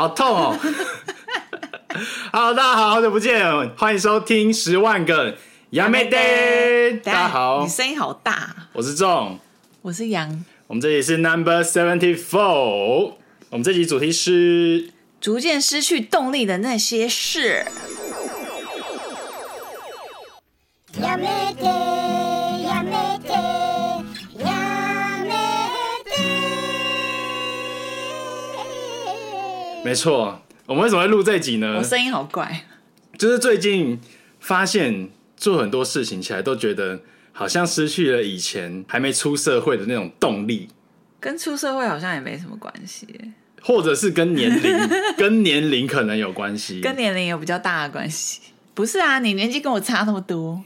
好痛哦！Hello，大家好，好久不见，欢迎收听十万个杨梅爹。大家好，你声音好大。我是仲，我是杨。我们这里是 Number Seventy Four。我们这集主题是逐渐失去动力的那些事。杨梅爹。没错，我们为什么会录这集呢？我声音好怪，就是最近发现做很多事情起来都觉得好像失去了以前还没出社会的那种动力，跟出社会好像也没什么关系，或者是跟年龄 跟年龄可能有关系，跟年龄有比较大的关系。不是啊，你年纪跟我差那么多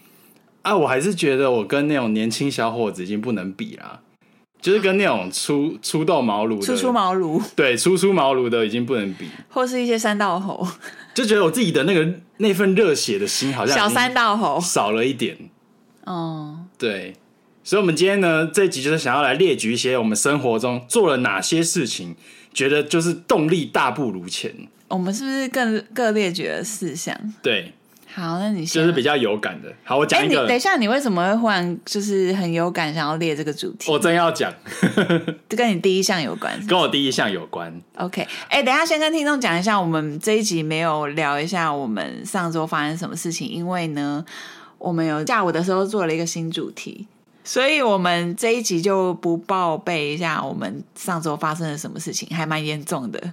啊，我还是觉得我跟那种年轻小伙子已经不能比了。就是跟那种初初到茅庐、初出茅庐，对，初出茅庐的已经不能比，或是一些三道猴，就觉得我自己的那个那份热血的心好像小三道猴少了一点。哦，对，所以，我们今天呢，这一集就是想要来列举一些我们生活中做了哪些事情，觉得就是动力大不如前。我们是不是更各列举了四项？对。好，那你先就是比较有感的。好，我讲一个。欸、等一下，你为什么会忽然就是很有感，想要列这个主题？我真要讲，这 跟你第一项有关是是？跟我第一项有关。OK，哎、欸，等一下先跟听众讲一下，我们这一集没有聊一下我们上周发生什么事情，因为呢，我们有下午的时候做了一个新主题，所以我们这一集就不报备一下我们上周发生了什么事情，还蛮严重的，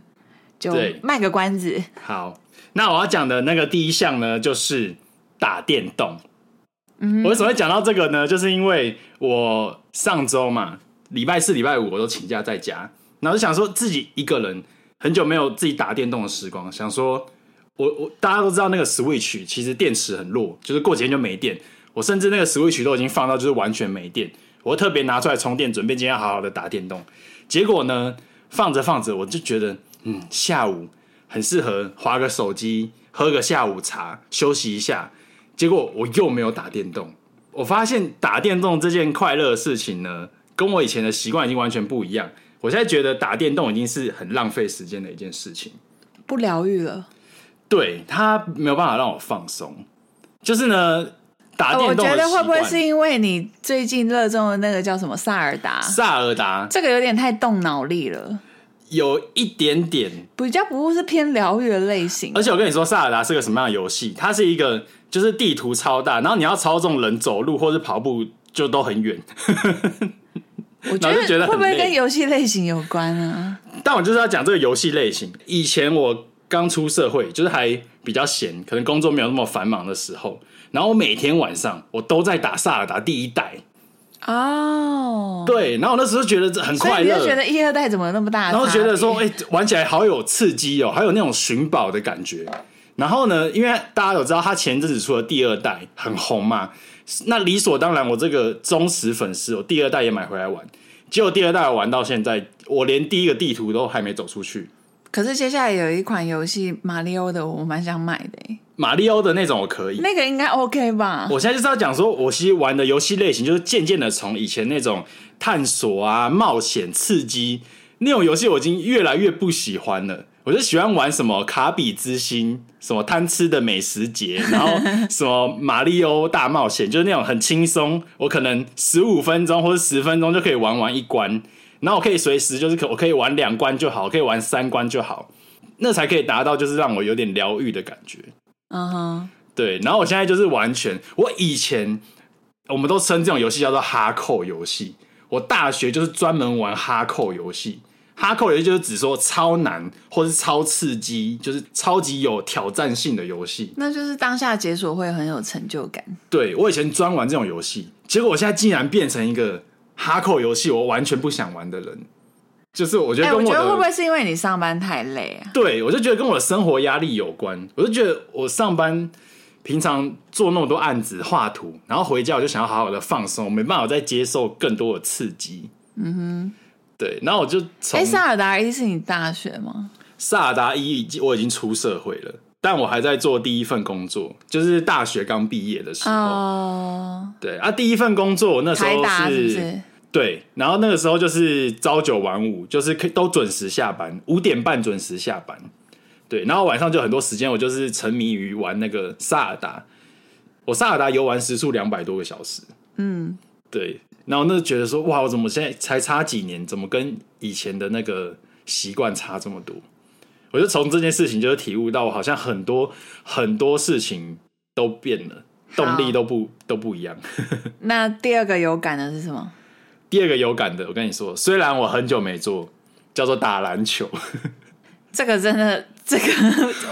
就卖个关子。好。那我要讲的那个第一项呢，就是打电动。嗯，我为什么会讲到这个呢？就是因为我上周嘛，礼拜四、礼拜五我都请假在家，然后就想说自己一个人很久没有自己打电动的时光，想说我我大家都知道那个 Switch 其实电池很弱，就是过几天就没电。我甚至那个 Switch 都已经放到就是完全没电，我特别拿出来充电，准备今天好好的打电动。结果呢，放着放着我就觉得，嗯，下午。很适合滑个手机，喝个下午茶，休息一下。结果我又没有打电动。我发现打电动这件快乐的事情呢，跟我以前的习惯已经完全不一样。我现在觉得打电动已经是很浪费时间的一件事情，不疗愈了。对，它没有办法让我放松。就是呢，打电动，我觉得会不会是因为你最近热衷的那个叫什么萨尔达？萨尔达，这个有点太动脑力了。有一点点，比较不是偏疗愈的类型。而且我跟你说，萨尔达是个什么样的游戏？它是一个就是地图超大，然后你要操纵人走路或是跑步就都很远。我觉得会不会跟游戏类型有关啊？但我就是要讲这个游戏类型。以前我刚出社会，就是还比较闲，可能工作没有那么繁忙的时候，然后我每天晚上我都在打萨尔达第一代。哦，oh, 对，然后我那时候觉得这很快乐，你就觉得一二代怎么那么大？然后觉得说，哎、欸，玩起来好有刺激哦，还有那种寻宝的感觉。然后呢，因为大家有知道他前阵子出了第二代很红嘛，那理所当然，我这个忠实粉丝，我第二代也买回来玩。结果第二代玩到现在，我连第一个地图都还没走出去。可是接下来有一款游戏马里欧的，我蛮想买的。马里欧的那种我可以，那个应该 OK 吧？我现在就是要讲说，我其实玩的游戏类型就是渐渐的从以前那种探索啊、冒险、刺激那种游戏，我已经越来越不喜欢了。我就喜欢玩什么卡比之心、什么贪吃的美食节，然后什么马里欧大冒险，就是那种很轻松，我可能十五分钟或者十分钟就可以玩完一关。然后我可以随时就是可我可以玩两关就好，可以玩三关就好，那才可以达到就是让我有点疗愈的感觉。嗯哼，对。然后我现在就是完全，我以前我们都称这种游戏叫做哈扣游戏。我大学就是专门玩哈扣游戏，哈扣游戏就是指说超难或是超刺激，就是超级有挑战性的游戏。那就是当下解锁会很有成就感。对，我以前专玩这种游戏，结果我现在竟然变成一个。哈扣游戏我完全不想玩的人，就是我觉得跟我的，欸，我觉得会不会是因为你上班太累啊？对，我就觉得跟我的生活压力有关。我就觉得我上班平常做那么多案子、画图，然后回家我就想要好好的放松，没办法再接受更多的刺激。嗯哼，对。然后我就从哎，萨尔达一是你大学吗？萨尔达一我已经出社会了。但我还在做第一份工作，就是大学刚毕业的时候。哦，对啊，第一份工作那时候是，是，是，对，然后那个时候就是朝九晚五，就是可以都准时下班，五点半准时下班。对，然后晚上就很多时间，我就是沉迷于玩那个萨尔达。我萨尔达游玩时速两百多个小时。嗯，对。然后那就觉得说，哇，我怎么现在才差几年，怎么跟以前的那个习惯差这么多？我就从这件事情就是体悟到，我好像很多很多事情都变了，动力都不都不一样。那第二个有感的是什么？第二个有感的，我跟你说，虽然我很久没做，叫做打篮球。这个真的，这个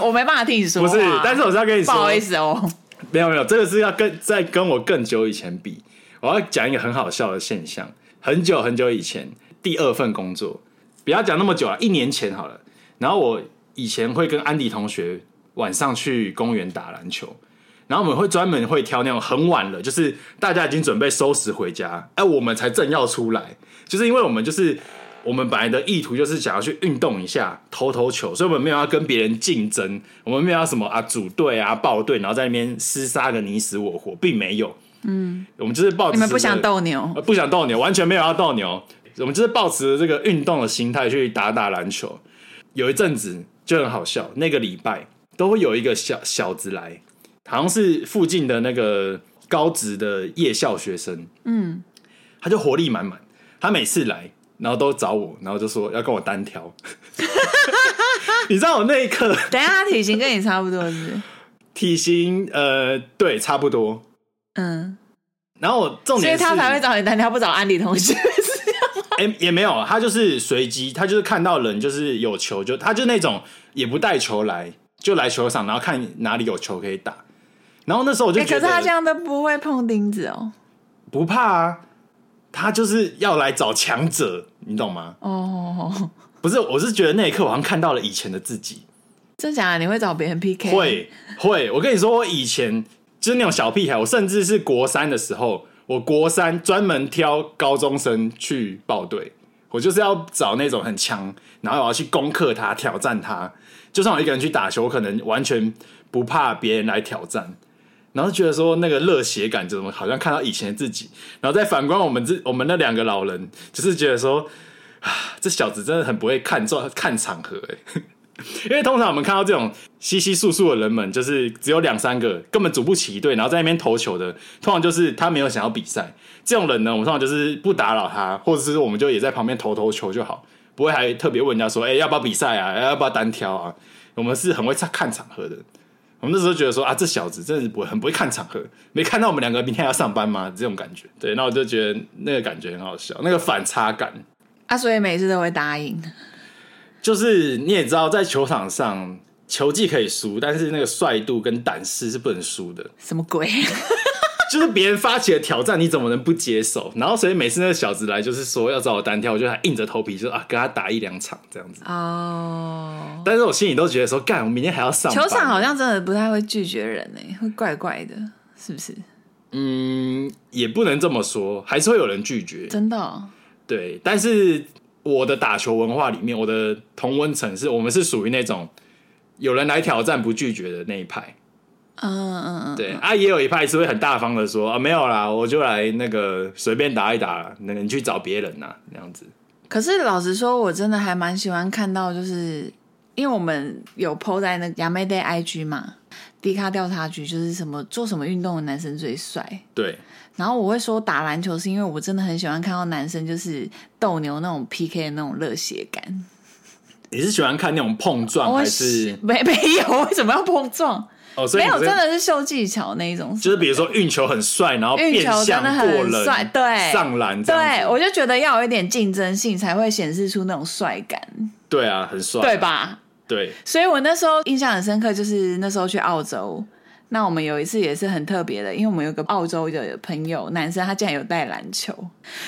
我没办法听你说。不是，但是我是要跟你说，不好意思哦。没有没有，这个是要跟在跟我更久以前比。我要讲一个很好笑的现象，很久很久以前，第二份工作，不要讲那么久了，一年前好了。然后我以前会跟安迪同学晚上去公园打篮球，然后我们会专门会挑那种很晚了，就是大家已经准备收拾回家，哎，我们才正要出来，就是因为我们就是我们本来的意图就是想要去运动一下，投投球，所以我们没有要跟别人竞争，我们没有要什么啊组队啊报队，然后在那边厮杀个你死我活，并没有。嗯，我们就是抱持，你们不想斗牛，不想斗牛，完全没有要斗牛。我们就是抱持这个运动的心态去打打篮球。有一阵子就很好笑，那个礼拜都会有一个小小子来，好像是附近的那个高职的夜校学生。嗯，他就活力满满，他每次来，然后都找我，然后就说要跟我单挑。你知道我那一刻，等一下他体型跟你差不多是不是？体型呃，对，差不多。嗯，然后我重点是，所以他才会找你单挑，不找安迪同学。哎、欸，也没有，他就是随机，他就是看到人就是有球就，他就那种也不带球来，就来球场，然后看哪里有球可以打。然后那时候我就觉得，欸、可是他这样都不会碰钉子哦，不怕啊，他就是要来找强者，你懂吗？哦，不是，我是觉得那一刻我好像看到了以前的自己。真假的？你会找别人 PK？会会，我跟你说，我以前。就是那种小屁孩，我甚至是国三的时候，我国三专门挑高中生去报队，我就是要找那种很强，然后我要去攻克他，挑战他。就算我一个人去打球，我可能完全不怕别人来挑战，然后觉得说那个热血感，怎么好像看到以前的自己，然后再反观我们这我们那两个老人，就是觉得说啊，这小子真的很不会看状看场合哎。因为通常我们看到这种稀稀疏疏的人们，就是只有两三个，根本组不起一队，然后在那边投球的，通常就是他没有想要比赛。这种人呢，我们通常就是不打扰他，或者是我们就也在旁边投投球就好，不会还特别问人家说，哎、要不要比赛啊？要不要单挑啊？我们是很会看场合的。我们那时候觉得说啊，这小子真的是不会，很不会看场合，没看到我们两个明天要上班吗？这种感觉。对，那我就觉得那个感觉很好笑，那个反差感。啊，所以每次都会答应。就是你也知道，在球场上球技可以输，但是那个帅度跟胆识是不能输的。什么鬼？就是别人发起的挑战，你怎么能不接受？然后所以每次那个小子来，就是说要找我单挑，我就还硬着头皮就啊，跟他打一两场这样子。哦。但是我心里都觉得说，干，我明天还要上。球场好像真的不太会拒绝人呢，会怪怪的，是不是？嗯，也不能这么说，还是会有人拒绝。真的哦？对，但是。我的打球文化里面，我的同温层是我们是属于那种有人来挑战不拒绝的那一派。嗯嗯嗯，对啊，也有一派是会很大方的说啊，没有啦，我就来那个随便打一打，那你去找别人呐，那样子。可是老实说，我真的还蛮喜欢看到，就是因为我们有 PO 在那个亚美 day IG 嘛，迪卡调查局就是什么做什么运动的男生最帅。对。然后我会说打篮球是因为我真的很喜欢看到男生就是斗牛那种 PK 的那种热血感。你是喜欢看那种碰撞还是？没没有，为什么要碰撞？哦，所以没有，真的是秀技巧那一种。就是比如说运球很帅，然后变相过人，对，上篮。对，我就觉得要有一点竞争性，才会显示出那种帅感。对啊，很帅，对吧？对。所以我那时候印象很深刻，就是那时候去澳洲。那我们有一次也是很特别的，因为我们有个澳洲的朋友，男生他竟然有带篮球，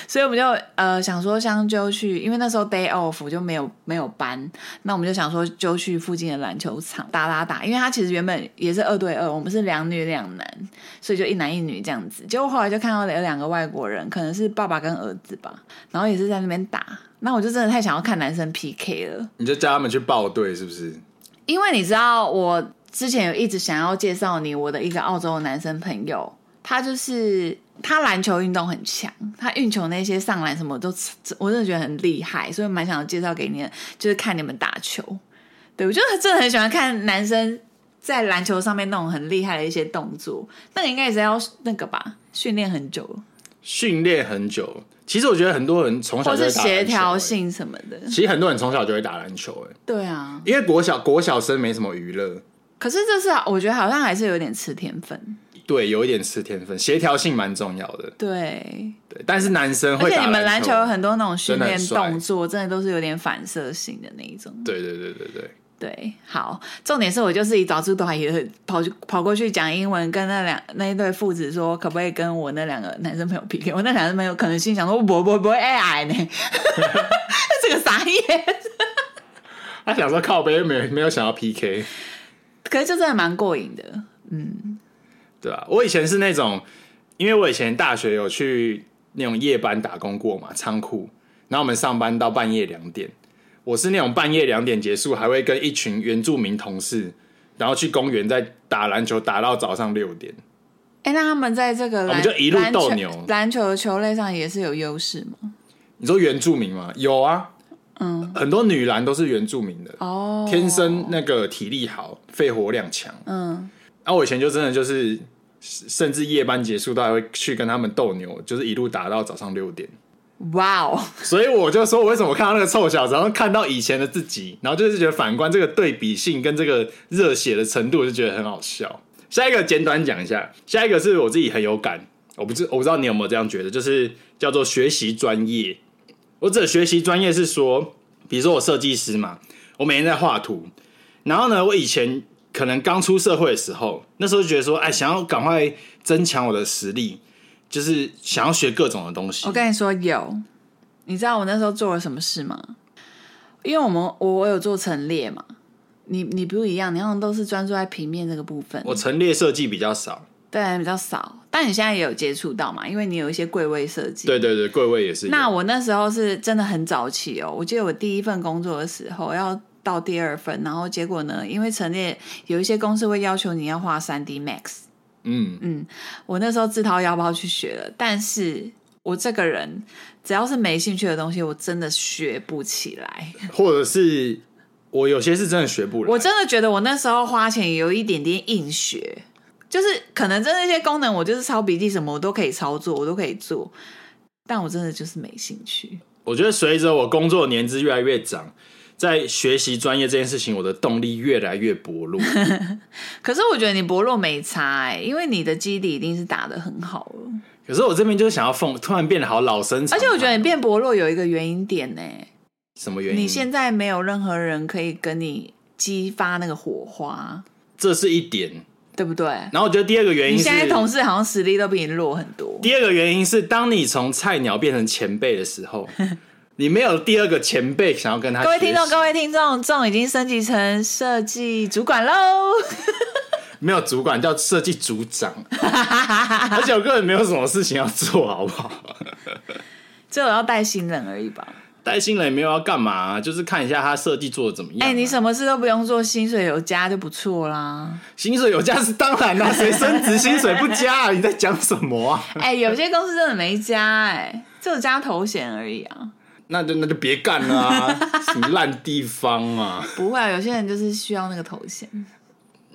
所以我们就呃想说相揪去，因为那时候 day off 就没有没有班，那我们就想说就去附近的篮球场打打打，因为他其实原本也是二对二，我们是两女两男，所以就一男一女这样子。结果后来就看到有两个外国人，可能是爸爸跟儿子吧，然后也是在那边打，那我就真的太想要看男生 PK 了。你就叫他们去报队是不是？因为你知道我。之前有一直想要介绍你我的一个澳洲的男生朋友，他就是他篮球运动很强，他运球那些上篮什么都，我真的觉得很厉害，所以蛮想要介绍给你的，就是看你们打球。对，我就真的很喜欢看男生在篮球上面那种很厉害的一些动作，那个应该也是要那个吧，训练很久。训练很久，其实我觉得很多人从小就会打篮球，协调性什么的。其实很多人从小就会打篮球，哎，对啊，因为国小国小生没什么娱乐。可是这是我觉得好像还是有点吃天分。对，有一点吃天分，协调性蛮重要的。对对，但是男生会打而且你们篮球有很多那种训练动作，真的都是有点反射性的那一种。对对对对对。对，好，重点是我就是一早出都还也跑去跑过去讲英文，跟那两那一对父子说，可不可以跟我那两个男生朋友 PK？我那两个朋友可能心想说，我不不不会 AI 呢，这个傻眼。他想说靠北，没没有想要 PK，可是就真的蛮过瘾的，嗯，对啊，我以前是那种，因为我以前大学有去那种夜班打工过嘛，仓库，然后我们上班到半夜两点。我是那种半夜两点结束，还会跟一群原住民同事，然后去公园再打篮球，打到早上六点。哎、欸，那他们在这个我们就一路斗牛。篮球的球类上也是有优势吗？你说原住民吗？有啊，嗯，很多女篮都是原住民的哦，天生那个体力好，肺活量强。嗯，那、啊、我以前就真的就是，甚至夜班结束都还会去跟他们斗牛，就是一路打到早上六点。哇哦！所以我就说，我为什么看到那个臭小子，然后看到以前的自己，然后就是觉得反观这个对比性跟这个热血的程度，我就觉得很好笑。下一个简短讲一下，下一个是我自己很有感，我不知我不知道你有没有这样觉得，就是叫做学习专业。我指的学习专业是说，比如说我设计师嘛，我每天在画图，然后呢，我以前可能刚出社会的时候，那时候就觉得说，哎，想要赶快增强我的实力。就是想要学各种的东西。我跟你说有，你知道我那时候做了什么事吗？因为我们我我有做陈列嘛，你你不一样，你好像都是专注在平面这个部分。我陈列设计比较少，对，比较少。但你现在也有接触到嘛？因为你有一些柜位设计。对对对，柜位也是。那我那时候是真的很早期哦。我记得我第一份工作的时候要到第二份，然后结果呢，因为陈列有一些公司会要求你要画三 D Max。嗯嗯，我那时候自掏腰包去学了，但是我这个人只要是没兴趣的东西，我真的学不起来，或者是我有些是真的学不来。我真的觉得我那时候花钱有一点点硬学，就是可能真的那些功能，我就是抄笔记什么我都可以操作，我都可以做，但我真的就是没兴趣。我觉得随着我工作年资越来越长。在学习专业这件事情，我的动力越来越薄弱。可是我觉得你薄弱没差哎，因为你的基底一定是打的很好了。可是我这边就是想要奉，突然变得好老生常。而且我觉得你变薄弱有一个原因点呢。什么原因？你现在没有任何人可以跟你激发那个火花，这是一点，对不对？然后我觉得第二个原因是，你现在同事好像实力都比你弱很多。第二个原因是，当你从菜鸟变成前辈的时候。你没有第二个前辈想要跟他。各位听众，各位听众，这种已经升级成设计主管喽。没有主管叫设计组长，而且我根本没有什么事情要做，好不好？只有要带新人而已吧。带新人也没有要干嘛，就是看一下他设计做的怎么样。哎，你什么事都不用做，薪水有加就不错啦。薪水有加是当然啦，谁升职薪水不加？你在讲什么啊？哎，有些公司真的没加，哎，只有加头衔而已啊。那就那就别干了啊！什么烂地方啊！不会啊，有些人就是需要那个头衔。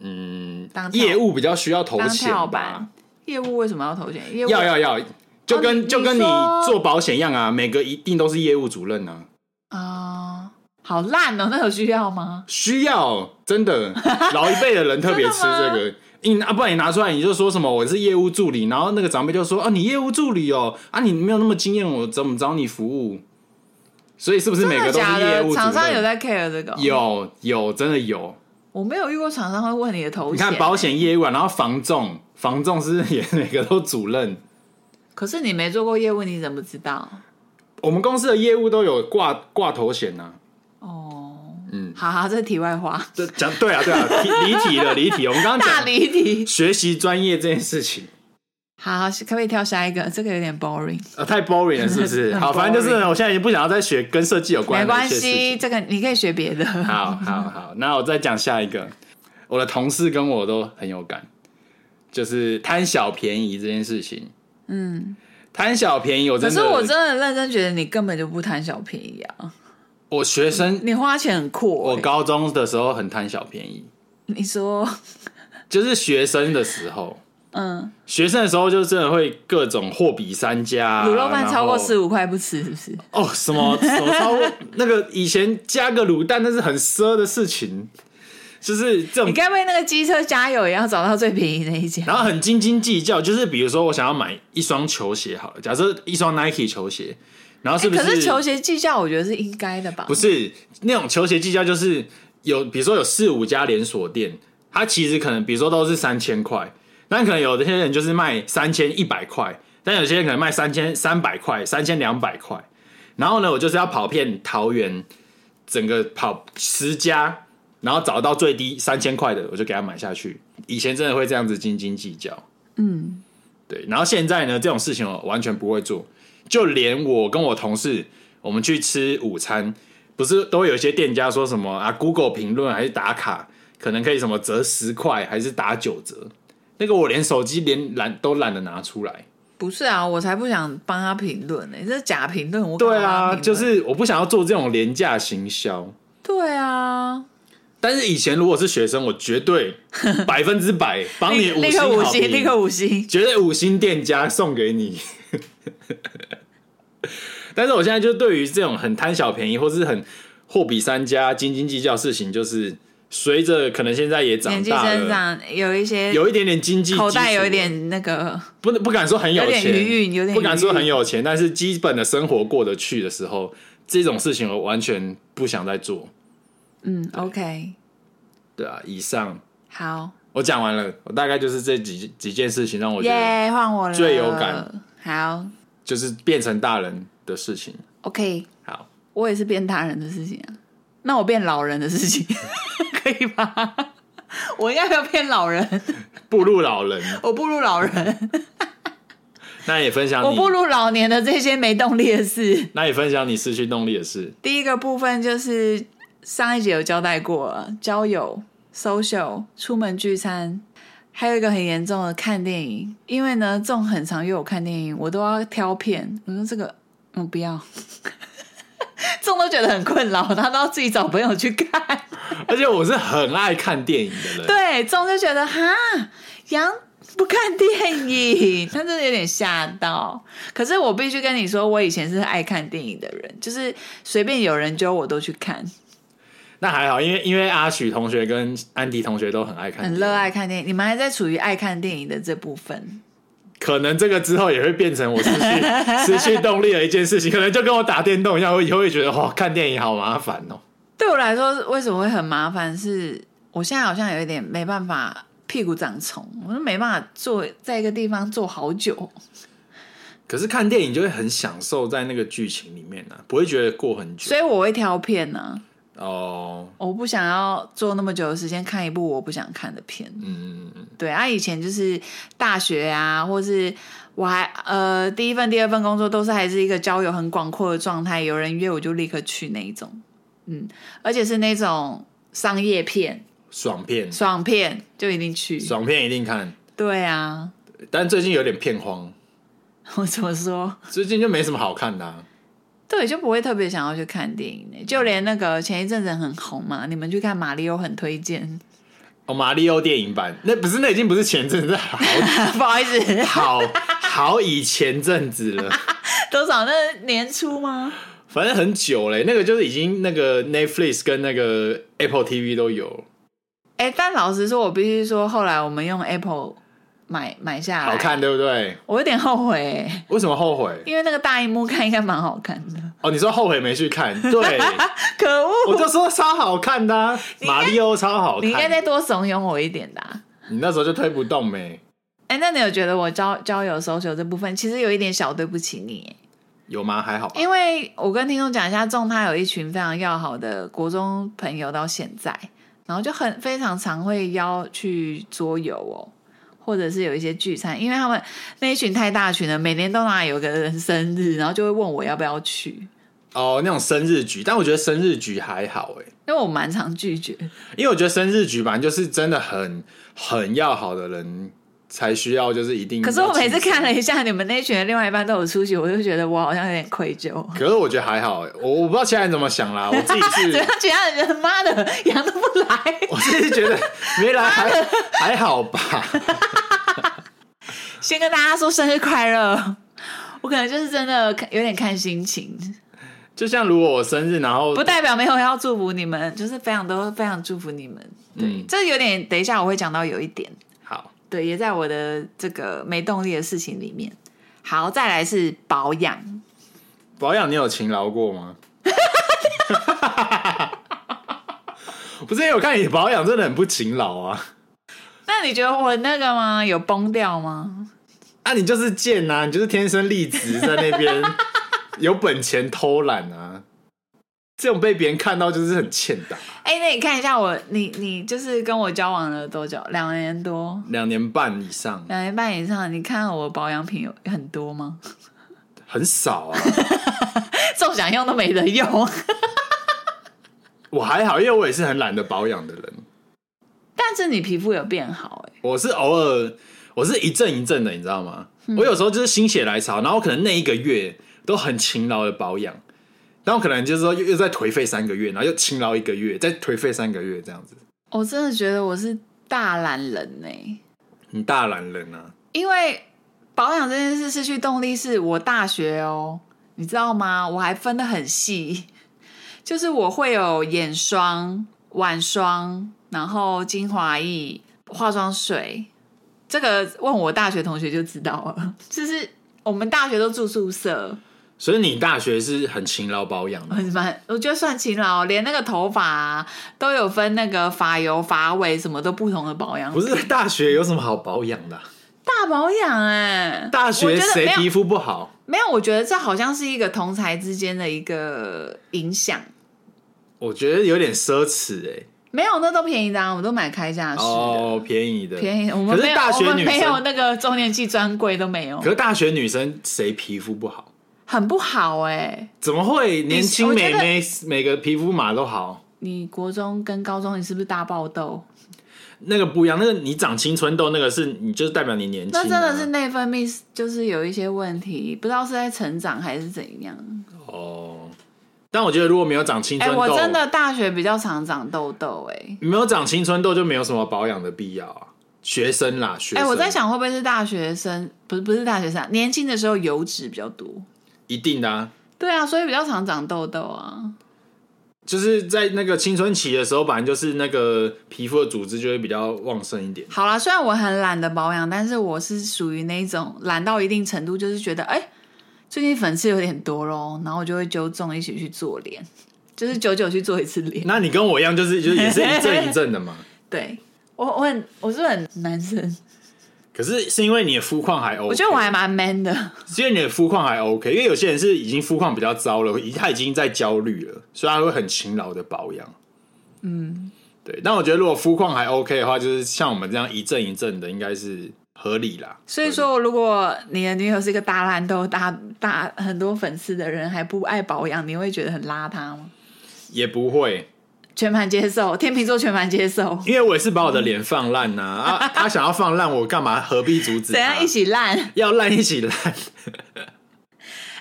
嗯，当业务比较需要头衔吧？业务为什么要头衔？业务要要要，就跟、哦、就跟你做保险一样啊，每个一定都是业务主任啊。啊、呃，好烂哦！那有需要吗？需要，真的，老一辈的人特别吃这个。你啊，不然你拿出来，你就说什么我是业务助理，然后那个长辈就说啊，你业务助理哦，啊，你没有那么经验，我怎么找你服务？所以是不是每个都是业务？厂商有在 care 这个？有有真的有。我没有遇过厂商会问你的头衔。你看保险业务啊，然后房仲，房仲是也每个都主任？可是你没做过业务，你怎么知道？我们公司的业务都有挂挂头衔呢。哦，嗯，好好，这是题外话。这讲对啊对啊，离题了离题。我们刚刚讲大离题，学习专业这件事情。好，可不可以跳下一个？这个有点 boring，啊，太 boring 了，是不是？好，反正就是，我现在已经不想要再学跟设计有关的。没关系，这个你可以学别的。好好好，那我再讲下一个。我的同事跟我都很有感，就是贪小便宜这件事情。嗯，贪小便宜，我真的。可是我真的认真觉得你根本就不贪小便宜啊。我学生，你花钱很阔、欸。我高中的时候很贪小便宜。你说，就是学生的时候，嗯，学生的时候就真的会各种货比三家，卤肉饭超过四五块不吃，是不是？哦，什么什么超过 那个以前加个卤蛋那是很奢的事情，就是这种。你该不会那个机车加油也要找到最便宜的一家？然后很斤斤计较，就是比如说我想要买一双球鞋，好了，假设一双 Nike 球鞋。然后是不是？可是球鞋计较，我觉得是应该的吧？不是那种球鞋计较，就是有比如说有四五家连锁店，它其实可能比如说都是三千块，但可能有的些人就是卖三千一百块，但有些人可能卖三千三百块、三千两百块。然后呢，我就是要跑遍桃园，整个跑十家，然后找到最低三千块的，我就给他买下去。以前真的会这样子斤斤计较，嗯，对。然后现在呢，这种事情我完全不会做。就连我跟我同事，我们去吃午餐，不是都有一些店家说什么啊？Google 评论还是打卡，可能可以什么折十块，还是打九折？那个我连手机连懒都懒得拿出来。不是啊，我才不想帮他评论呢，这是假评论。我对啊，就是我不想要做这种廉价行销。对啊，但是以前如果是学生，我绝对 百分之百帮你五星立刻五星，立刻五星，绝对五星店家送给你。但是我现在就对于这种很贪小便宜，或是很货比三家、斤斤计较事情，就是随着可能现在也长大了，年纪增长，有一些有一点点经济口袋有一点那个，不能不敢说很有钱，有点余裕，不敢说很有钱，但是基本的生活过得去的时候，这种事情我完全不想再做。嗯，OK，对啊，以上。好，我讲完了，我大概就是这几几件事情让我觉得换我了。最有感。好，就是变成大人的事情。OK，好，我也是变大人的事情啊。那我变老人的事情可以吧？我应该要变老人，步入老人，我步入老人。那也分享你我步入老年的这些没动力的事。那也分享你失去动力的事。第一个部分就是上一节有交代过了，交友、social、出门聚餐。还有一个很严重的看电影，因为呢，这种很常约我看电影，我都要挑片。我说这个，嗯，不要，这种都觉得很困扰，他都要自己找朋友去看。而且我是很爱看电影的人，对，这种就觉得哈，杨不看电影，他真的有点吓到。可是我必须跟你说，我以前是爱看电影的人，就是随便有人揪我都去看。那还好，因为因为阿许同学跟安迪同学都很爱看很热爱看电影。你们还在处于爱看电影的这部分，可能这个之后也会变成我失去 失去动力的一件事情。可能就跟我打电动一样，我以后会觉得哇，看电影好麻烦哦。对我来说，为什么会很麻烦？是我现在好像有一点没办法屁股长虫，我都没办法坐在一个地方坐好久。可是看电影就会很享受在那个剧情里面呢、啊，不会觉得过很久。所以我会挑片呢、啊。哦，oh, 我不想要做那么久的时间看一部我不想看的片。嗯，对啊，以前就是大学啊，或是我还呃第一份、第二份工作都是还是一个交友很广阔的状态，有人约我就立刻去那一种。嗯，而且是那种商业片、爽片、爽片就一定去，爽片一定看。对啊，但最近有点片荒。我怎么说？最近就没什么好看的啊。对，就不会特别想要去看电影呢。就连那个前一阵子很红嘛，你们去看《马里奥》很推荐。哦，《马里奥》电影版，那不是那已经不是前阵子，好，不好意思，好好以前阵子了。多少？那年初吗？反正很久嘞，那个就是已经那个 Netflix 跟那个 Apple TV 都有。哎，但老实说，我必须说，后来我们用 Apple。买买下来，好看对不对？我有点后悔、欸，为什么后悔？因为那个大荧幕看应该蛮好看的。哦，你说后悔没去看？对，可恶！我就说超好看的、啊，马里奥超好看。你应该再多怂恿我一点的、啊。你那时候就推不动没？哎、欸，那你有觉得我交交友 social 这部分其实有一点小对不起你？有吗？还好吧。因为我跟听众讲一下，仲他有一群非常要好的国中朋友，到现在，然后就很非常常会邀去桌游哦。或者是有一些聚餐，因为他们那一群太大群了，每年都哪有个人生日，然后就会问我要不要去。哦，那种生日局，但我觉得生日局还好哎，因为我蛮常拒绝。因为我觉得生日局吧，就是真的很很要好的人才需要就是一定。可是我每次看了一下你们那群的另外一半都有出席，我就觉得我好像有点愧疚。可是我觉得还好，我我不知道其他人怎么想啦。我自己是，觉得其他人觉得妈的羊都不来，我自己觉得没来还还好吧。先跟大家说生日快乐，我可能就是真的有点看心情。就像如果我生日，然后不代表没有要祝福你们，就是非常都非常祝福你们。对，嗯、这有点，等一下我会讲到有一点。好，对，也在我的这个没动力的事情里面。好，再来是保养。保养，你有勤劳过吗？不是因为我看你保养真的很不勤劳啊。那你觉得我那个吗？有崩掉吗？啊，你就是贱呐！你就是天生丽质在那边。有本钱偷懒啊！这种被别人看到就是很欠打。哎、欸，那你看一下我，你你就是跟我交往了多久？两年多，两年半以上。两年半以上，你看我保养品有很多吗？很少啊，想用都没得用。我还好，因为我也是很懒得保养的人。但是你皮肤有变好哎、欸。我是偶尔，我是一阵一阵的，你知道吗？嗯、我有时候就是心血来潮，然后可能那一个月。都很勤劳的保养，然后可能就是说又又再颓废三个月，然后又勤劳一个月，再颓废三个月这样子。我真的觉得我是大懒人呢、欸。你大懒人啊？因为保养这件事失去动力是我大学哦，你知道吗？我还分得很细，就是我会有眼霜、晚霜，然后精华液、化妆水。这个问我大学同学就知道了，就是我们大学都住宿舍。所以你大学是很勤劳保养的，很蛮，我觉得算勤劳，连那个头发、啊、都有分那个发油、发尾什么都不同的保养。不是大学有什么好保养的、啊？大保养哎、欸，大学谁皮肤不好没？没有，我觉得这好像是一个同才之间的一个影响。我觉得有点奢侈哎、欸。没有，那都便宜的、啊，我们都买开架式哦，便宜的，便宜。我们没有，大学女生没有那个周年庆专柜都没有。可是大学女生谁皮肤不好？很不好哎、欸，怎么会？年轻美眉每个皮肤码都好。你国中跟高中，你是不是大爆痘？那个不一样，那个你长青春痘，那个是你就是代表你年轻、啊。那真的是内分泌就是有一些问题，不知道是在成长还是怎样。哦，但我觉得如果没有长青春痘，欸、我真的大学比较常长痘痘哎。没有长青春痘就没有什么保养的必要啊。学生啦，学生。哎、欸，我在想会不会是大学生？不是，不是大学生，年轻的时候油脂比较多。一定的啊，对啊，所以比较常长痘痘啊。就是在那个青春期的时候，反正就是那个皮肤的组织就会比较旺盛一点。好啦，虽然我很懒得保养，但是我是属于那种懒到一定程度，就是觉得哎、欸，最近粉刺有点多咯，然后我就会揪中一起去做脸，就是久久去做一次脸。那你跟我一样，就是就是也是一阵一阵的嘛。对，我我很我是很男生。可是是因为你的肤况还 OK，我觉得我还蛮 man 的。是因为你的肤况还 OK，因为有些人是已经肤况比较糟了，他已经在焦虑了，所以他会很勤劳的保养。嗯，对。但我觉得如果肤况还 OK 的话，就是像我们这样一阵一阵的，应该是合理啦。所以说，如果你的女友是一个大烂痘、大大很多粉丝的人，还不爱保养，你会觉得很邋遢吗？也不会。全盘接受，天秤座全盘接受，因为我也是把我的脸放烂呐啊！他想要放烂，我干嘛？何必阻止？怎样一起烂？要烂一起烂。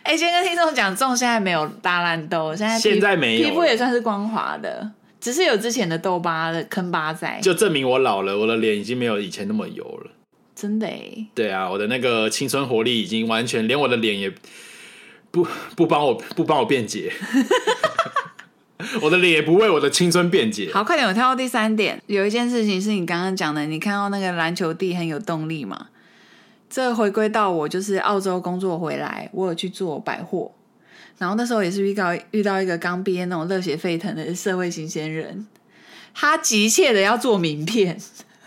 哎、欸，先跟听众讲，仲现在没有大烂痘，现在现在没有，皮肤也算是光滑的，只是有之前的痘疤的坑疤在，就证明我老了，我的脸已经没有以前那么油了。真的哎，对啊，我的那个青春活力已经完全，连我的脸也不不帮我不帮我辩解。我的脸也不为我的青春辩解。好，快点，我跳到第三点。有一件事情是你刚刚讲的，你看到那个篮球地很有动力嘛？这回归到我就是澳洲工作回来，我有去做百货，然后那时候也是遇到遇到一个刚毕业那种热血沸腾的社会新鲜人，他急切的要做名片。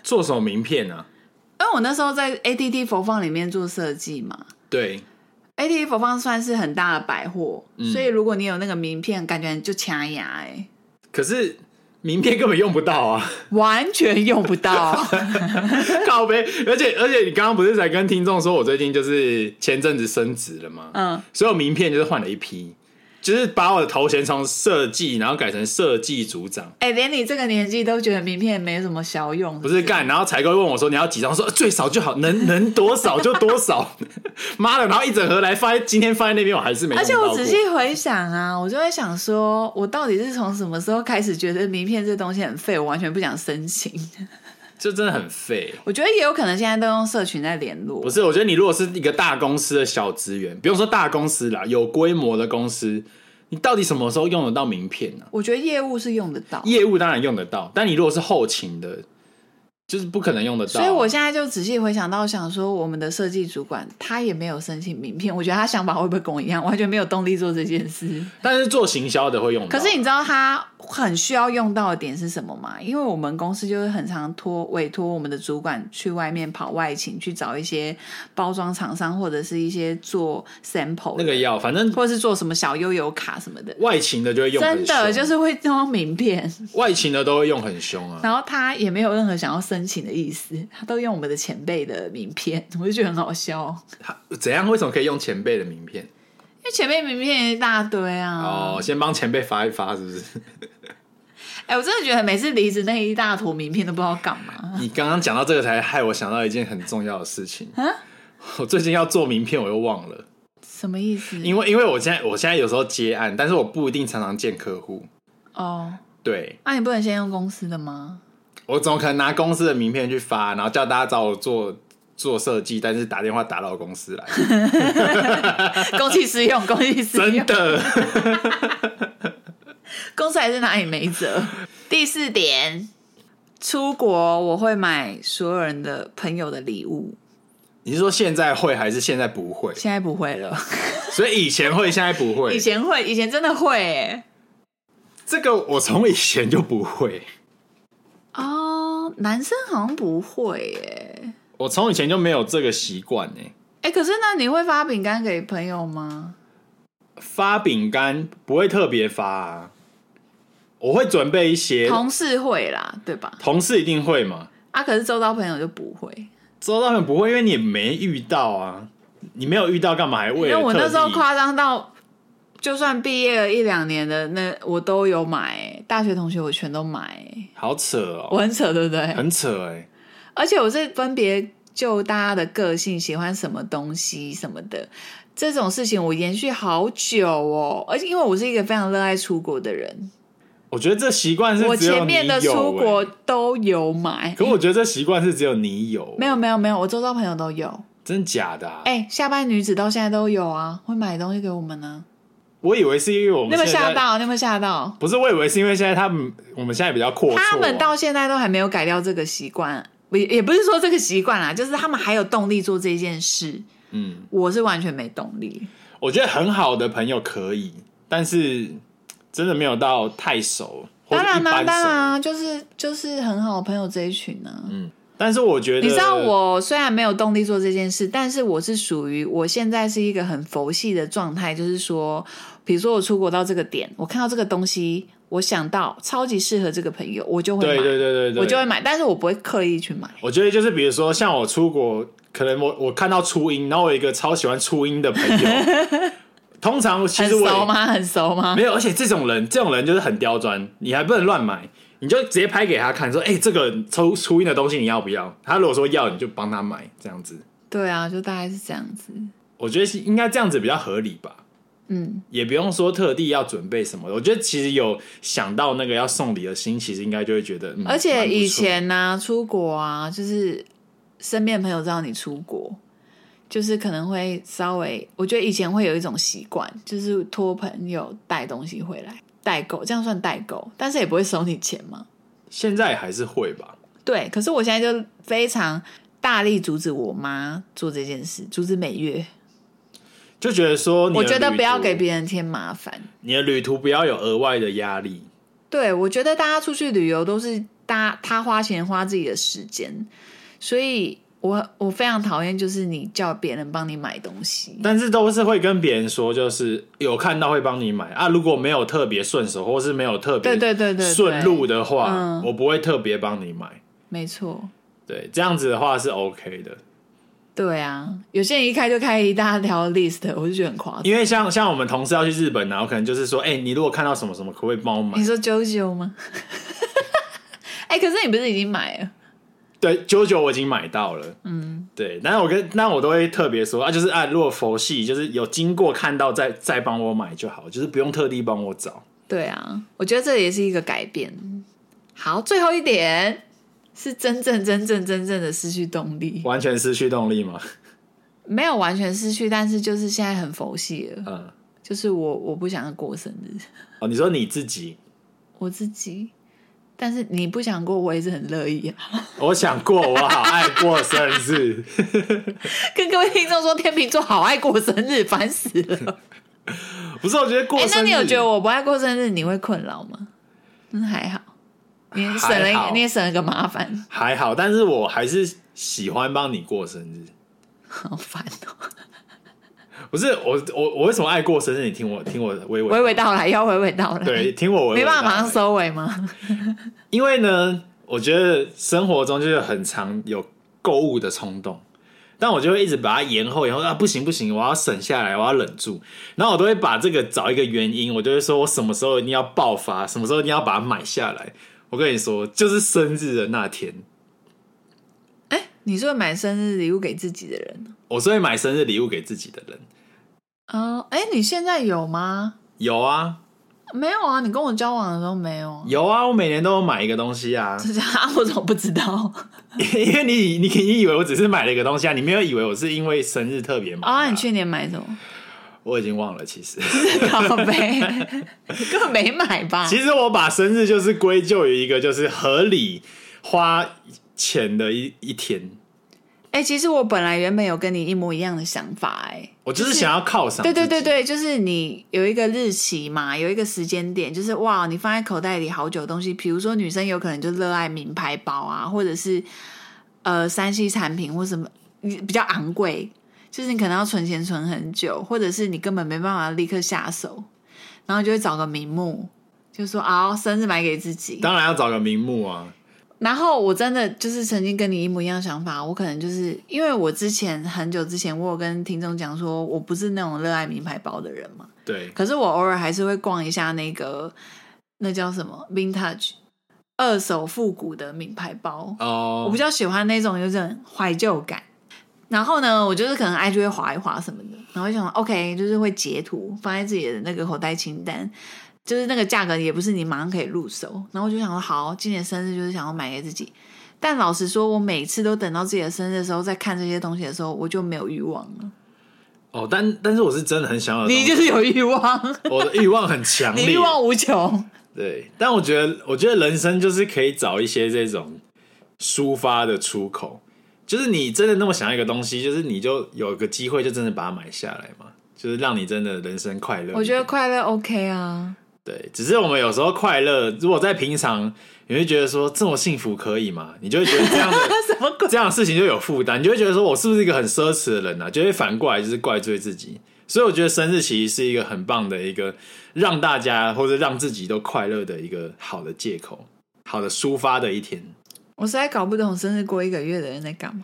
做什么名片呢？因为我那时候在 ADD 佛放里面做设计嘛。对。ATT 佛放算是很大的百货，嗯，所以如果你有那个名片，感觉就掐牙哎。可是名片根本用不到啊，完全用不到。靠背，而且而且你刚刚不是在跟听众说我最近就是前阵子升职了吗？嗯，所以我名片就是换了一批。就是把我的头衔从设计，然后改成设计组长。哎、欸，连你这个年纪都觉得名片没什么小用是不是，不是干？然后采购问我说：“你要几张？”说最少就好，能 能多少就多少。妈的！然后一整盒来放，今天放在那边，我还是没。而且我仔细回想啊，我就会想说，我到底是从什么时候开始觉得名片这东西很废，我完全不想申请。这真的很废。我觉得也有可能现在都用社群在联络。不是，我觉得你如果是一个大公司的小职员，不用说大公司啦，有规模的公司，你到底什么时候用得到名片呢？我觉得业务是用得到，业务当然用得到，但你如果是后勤的。就是不可能用得到，所以我现在就仔细回想到，想说我们的设计主管他也没有申请名片，我觉得他想法会不会跟我一样，完全没有动力做这件事。但是做行销的会用到。可是你知道他很需要用到的点是什么吗？因为我们公司就是很常托委托我们的主管去外面跑外勤，去找一些包装厂商或者是一些做 sample 那个要，反正或者是做什么小悠游卡什么的，外勤的就会用，真的就是会装名片，外勤的都会用很凶啊。然后他也没有任何想要申请的意思，他都用我们的前辈的名片，我就觉得很好笑。怎样？为什么可以用前辈的名片？因为前辈名片一大堆啊。哦，先帮前辈发一发，是不是？哎、欸，我真的觉得每次离职那一大坨名片都不知道干嘛。你刚刚讲到这个，才害我想到一件很重要的事情。我最近要做名片，我又忘了。什么意思？因为因为我现在我现在有时候接案，但是我不一定常常见客户。哦，对。那、啊、你不能先用公司的吗？我怎么可能拿公司的名片去发，然后叫大家找我做做设计，但是打电话打到公司来 公器私用，公器私用，真的，公司还是哪里没辙。第四点，出国我会买所有人的朋友的礼物。你是说现在会还是现在不会？现在不会了，所以以前会，现在不会。以前会，以前真的会耶。这个我从以前就不会。哦，男生好像不会耶。我从以前就没有这个习惯哎。哎，可是那你会发饼干给朋友吗？发饼干不会特别发啊，我会准备一些。同事会啦，对吧？同事一定会嘛。啊，可是周遭朋友就不会。周遭朋友不会，因为你没遇到啊，你没有遇到干嘛还为了？因为我那时候夸张到。就算毕业了一两年的那我都有买，大学同学我全都买，好扯哦，我很扯对不对？很扯哎，而且我是分别就大家的个性喜欢什么东西什么的这种事情，我延续好久哦。而且因为我是一个非常热爱出国的人，我觉得这习惯是我前面的出国都有买，可我觉得这习惯是只有你有，没有没有没有，我周遭朋友都有，真假的？啊？哎，下班女子到现在都有啊，会买东西给我们呢。我以为是因为我们，你有没有吓到？你有没有吓到？不是，我以为是因为现在他们，我们现在比较阔，他们到现在都还没有改掉这个习惯，也也不是说这个习惯啦，就是他们还有动力做这件事。嗯，我是完全没动力。我觉得很好的朋友可以，但是真的没有到太熟。当然啦，当然啊，就是就是很好的朋友这一群呢。嗯。但是我觉得，你知道，我虽然没有动力做这件事，但是我是属于我现在是一个很佛系的状态，就是说，比如说我出国到这个点，我看到这个东西，我想到超级适合这个朋友，我就会买，对对对对对，我就会买，但是我不会刻意去买。我觉得就是比如说，像我出国，可能我我看到初音，然后我有一个超喜欢初音的朋友，通常其实我很熟吗？很熟吗？没有，而且这种人，这种人就是很刁钻，你还不能乱买。你就直接拍给他看，说：“哎、欸，这个抽初音的东西你要不要？”他如果说要，你就帮他买，这样子。对啊，就大概是这样子。我觉得是应该这样子比较合理吧。嗯，也不用说特地要准备什么。我觉得其实有想到那个要送礼的心，其实应该就会觉得。嗯、而且以前呢、啊，出国啊，就是身边朋友知道你出国，就是可能会稍微，我觉得以前会有一种习惯，就是托朋友带东西回来。代购这样算代购，但是也不会收你钱吗？现在还是会吧。对，可是我现在就非常大力阻止我妈做这件事，阻止每月。就觉得说，我觉得不要给别人添麻烦，你的旅途不要有额外的压力。对，我觉得大家出去旅游都是大家他花钱花自己的时间，所以。我我非常讨厌，就是你叫别人帮你买东西，但是都是会跟别人说，就是有看到会帮你买啊。如果没有特别顺手，或是没有特别对对对对顺路的话，我不会特别帮你买。没错，对，这样子的话是 OK 的。对啊，有些人一开就开一大条 list，我就觉得很夸张。因为像像我们同事要去日本，然后可能就是说，哎、欸，你如果看到什么什么，可不可以帮我买？你说 JoJo 吗？哎、欸，可是你不是已经买了？对，JoJo 我已经买到了。嗯，对，但是我跟那我都会特别说啊，就是啊，如果佛系，就是有经过看到再再帮我买就好，就是不用特地帮我找。对啊，我觉得这也是一个改变。好，最后一点。是真正、真正、真正的失去动力，完全失去动力吗？没有完全失去，但是就是现在很佛系了。嗯，就是我我不想要过生日。哦，你说你自己？我自己，但是你不想过，我也是很乐意啊。我想过，我好爱过生日。跟各位听众说，天秤座好爱过生日，烦死了。不是，我觉得过生日，欸，那你有觉得我不爱过生日，你会困扰吗？嗯，还好。你省了，好你也省了个麻烦。还好，但是我还是喜欢帮你过生日。好烦哦、喔！不是我，我我为什么爱过生日？你听我听我娓娓娓娓道来，要娓娓道来。对，听我娓娓道来。没办法马上收尾吗？因为呢，我觉得生活中就是很常有购物的冲动，但我就会一直把它延后，延后啊，不行不行，我要省下来，我要忍住。然后我都会把这个找一个原因，我就会说我什么时候一定要爆发，什么时候一定要把它买下来。我跟你说，就是生日的那天。哎、欸，你是会买生日礼物给自己的人？我是会买生日礼物给自己的人。哦，哎，你现在有吗？有啊。没有啊，你跟我交往的时候没有。有啊，我每年都有买一个东西啊。是 这样啊？我怎么不知道？因为你，你肯定以为我只是买了一个东西啊，你没有以为我是因为生日特别买啊。啊，你去年买什么？我已经忘了，其实靠北 根本没买吧。其实我把生日就是归咎于一个就是合理花钱的一一天。哎、欸，其实我本来原本有跟你一模一样的想法、欸，哎，我就是想要犒赏。对对对对，就是你有一个日期嘛，有一个时间点，就是哇，你放在口袋里好久的东西，比如说女生有可能就热爱名牌包啊，或者是呃三 C 产品或什么比较昂贵。就是你可能要存钱存很久，或者是你根本没办法立刻下手，然后就会找个名目，就说啊，生日买给自己。当然要找个名目啊。然后我真的就是曾经跟你一模一样想法，我可能就是因为我之前很久之前，我有跟听众讲说，我不是那种热爱名牌包的人嘛。对。可是我偶尔还是会逛一下那个那叫什么 Vintage 二手复古的名牌包。哦。我比较喜欢那种有种怀旧感。然后呢，我就是可能 IG 会划一划什么的，然后就想 OK，就是会截图放在自己的那个口袋清单，就是那个价格也不是你马上可以入手。然后我就想说，好，今年生日就是想要买给自己。但老实说，我每次都等到自己的生日的时候，在看这些东西的时候，我就没有欲望了。哦，但但是我是真的很想要，你就是有欲望，我的欲望很强烈，你欲望无穷。对，但我觉得，我觉得人生就是可以找一些这种抒发的出口。就是你真的那么想要一个东西，就是你就有个机会，就真的把它买下来嘛，就是让你真的人生快乐。我觉得快乐 OK 啊，对，只是我们有时候快乐，如果在平常，你会觉得说这么幸福可以吗？你就会觉得这样的 什么鬼？这样的事情就有负担，你就会觉得说我是不是一个很奢侈的人啊？就会反过来就是怪罪自己。所以我觉得生日其实是一个很棒的一个让大家或者让自己都快乐的一个好的借口，好的抒发的一天。我实在搞不懂生日过一个月的人在干嘛。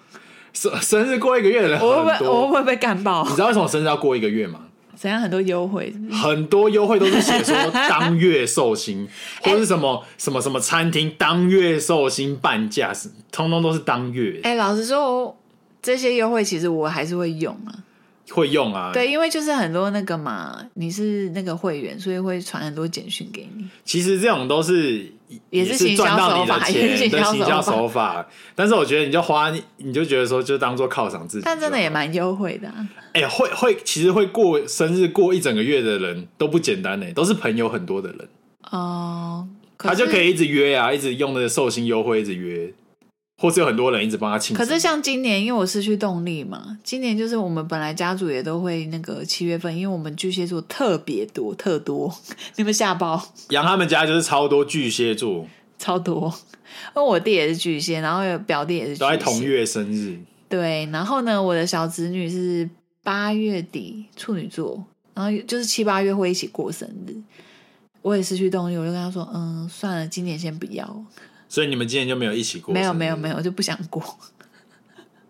生生日过一个月的人我会不会我会不会被干爆？你知道为什么生日要过一个月吗？怎样很多优惠是是？很多优惠都是写说当月寿星，或是什么、欸、什么什么餐厅当月寿星半价，通通都是当月。哎、欸，老实说，这些优惠其实我还是会用啊。会用啊，对，因为就是很多那个嘛，你是那个会员，所以会传很多简讯给你。其实这种都是也是赚到你的钱，也是行销手法。但是我觉得你就花，你就觉得说就当做犒赏自己。但真的也蛮优惠的啊。哎、欸，会会，其实会过生日过一整个月的人都不简单呢，都是朋友很多的人哦。他就可以一直约啊，一直用那个寿星优惠，一直约。或是有很多人一直帮他庆祝。可是像今年，因为我失去动力嘛，今年就是我们本来家族也都会那个七月份，因为我们巨蟹座特别多，特多，你们下包。杨他们家就是超多巨蟹座，超多。因为我弟也是巨蟹，然后有表弟也是巨蟹，都在同月生日。对，然后呢，我的小侄女是八月底处女座，然后就是七八月会一起过生日。我也失去动力，我就跟他说：“嗯，算了，今年先不要。”所以你们今年就没有一起过？没有没有没有，就不想过。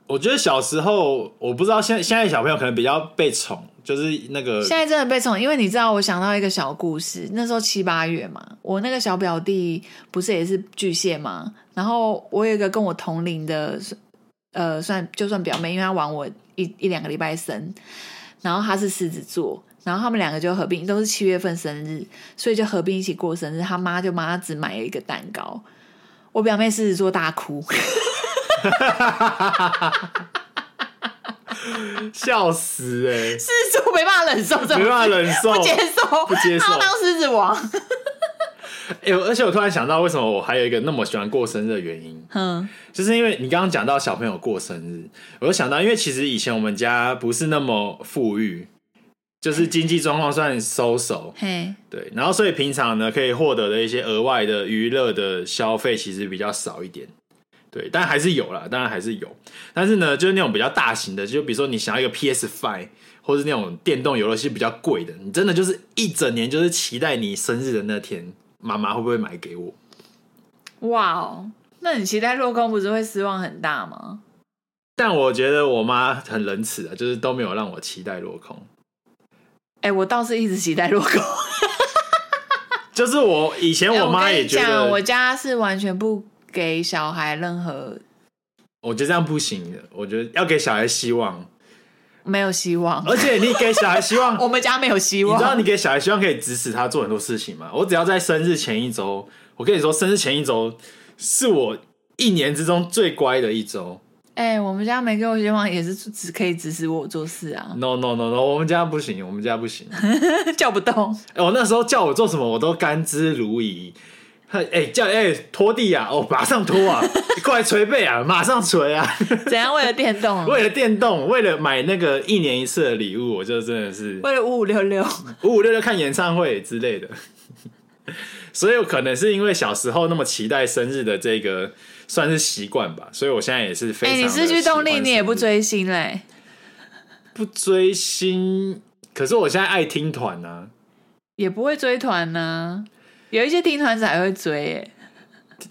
我觉得小时候，我不知道现在现在小朋友可能比较被宠，就是那个现在真的被宠，因为你知道，我想到一个小故事，那时候七八月嘛，我那个小表弟不是也是巨蟹嘛，然后我有一个跟我同龄的，呃，算就算表妹，因为他晚我一一两个礼拜生，然后她是狮子座，然后他们两个就合并，都是七月份生日，所以就合并一起过生日，他妈就妈只买了一个蛋糕，我表妹狮子座大哭。笑死哎、欸！狮子座没办法忍受这种，没办法忍受，不接受，不接受，他当狮子王。哎、欸，而且我突然想到，为什么我还有一个那么喜欢过生日的原因？嗯，就是因为你刚刚讲到小朋友过生日，我就想到，因为其实以前我们家不是那么富裕，就是经济状况算收手，嘿，对，然后所以平常呢，可以获得的一些额外的娱乐的消费，其实比较少一点。对，但还是有啦，当然还是有。但是呢，就是那种比较大型的，就比如说你想要一个 PS Five，或是那种电动游乐器比较贵的，你真的就是一整年就是期待你生日的那天，妈妈会不会买给我？哇哦，那你期待落空，不是会失望很大吗？但我觉得我妈很仁慈啊，就是都没有让我期待落空。哎、欸，我倒是一直期待落空。就是我以前我妈也觉得、欸，我，我家是完全不。给小孩任何，我觉得这样不行的。我觉得要给小孩希望，没有希望。而且你给小孩希望，我们家没有希望。你知道，你给小孩希望可以指使他做很多事情吗？我只要在生日前一周，我跟你说，生日前一周是我一年之中最乖的一周。哎、欸，我们家没给我希望，也是只可以指使我做事啊。No no no no，我们家不行，我们家不行，叫不动。哎、欸，我那时候叫我做什么，我都甘之如饴。哎、欸，叫哎拖地啊！哦，马上拖啊！过来捶背啊！马上捶啊！怎样？为了电动？为了电动？为了买那个一年一次的礼物，我就真的是为了五五六六，五五六六看演唱会之类的。所以，可能是因为小时候那么期待生日的这个算是习惯吧。所以我现在也是非常。哎、欸，你失去动力，你也不追星嘞？不追星，可是我现在爱听团呢、啊，也不会追团呢、啊。有一些听团仔还会追耶，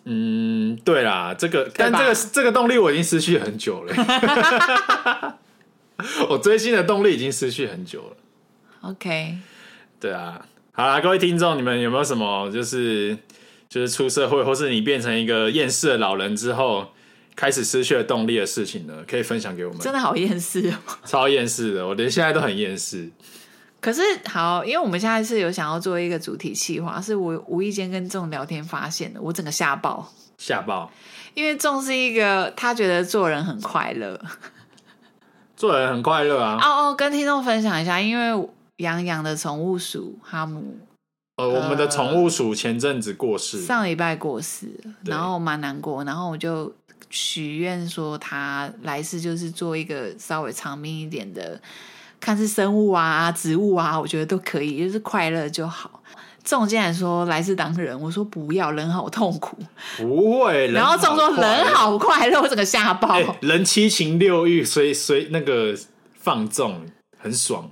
嗯，对啦，这个，但这个这个动力我已经失去很久了，我追星的动力已经失去很久了。OK，对啊，好啦，各位听众，你们有没有什么就是就是出社会，或是你变成一个厌世的老人之后，开始失去了动力的事情呢？可以分享给我们。真的好厌世哦，超厌世的，我连现在都很厌世。可是好，因为我们现在是有想要做一个主题企划，是我无意间跟众聊天发现的，我整个吓爆，吓爆，因为众是一个他觉得做人很快乐，做人很快乐啊！哦哦，跟听众分享一下，因为洋洋的宠物鼠哈姆，呃，我们的宠物鼠前阵子过世，上礼拜过世，然后蛮难过，然后我就许愿说他来世就是做一个稍微长命一点的。看是生物啊、植物啊，我觉得都可以，就是快乐就好。仲竟然说来世当人，我说不要，人好痛苦。不会，然后仲说人好快乐，我整个吓爆。欸，人七情六欲，随随那个放纵，很爽。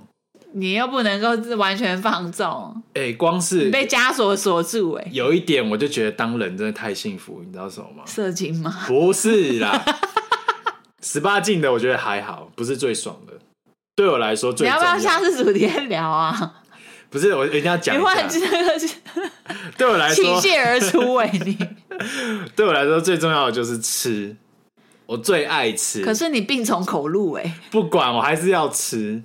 你又不能够完全放纵。哎、欸，光是被枷锁锁住，哎，有一点我就觉得当人真的太幸福，你知道什么吗？色情吗？不是啦，十八禁的我觉得还好，不是最爽的。对我来说最，你要不要下次主题聊啊？不是，我一定要讲。你忘记那个是？对我来说，倾泻而出哎！你对我来说最重要的就是吃，我最爱吃。可是你病从口入哎！不管，我还是要吃。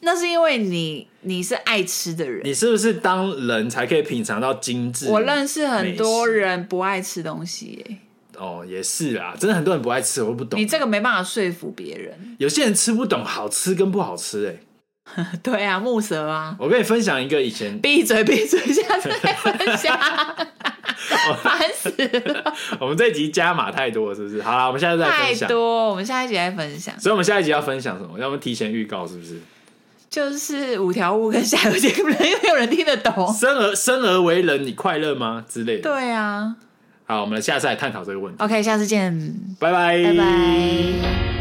那是因为你你是爱吃的人，你是不是当人才可以品尝到精致？我认识很多人不爱吃东西哎。哦，也是啦，真的很多人不爱吃，我不懂。你这个没办法说服别人。有些人吃不懂好吃跟不好吃，哎。对啊，木蛇啊。我跟你分享一个以前。闭嘴，闭嘴，下次再分享。烦死了。我们这一集加码太多了，是不是？好了，我们下次再分享。太多，我们下一集再分享。所以，我们下一集要分享什么？要不提前预告，是不是？就是五条悟跟夏油杰，可能没有人听得懂。生而生而为人，你快乐吗？之类的。对啊。好，我们下次来探讨这个问题。OK，下次见，拜拜，拜拜。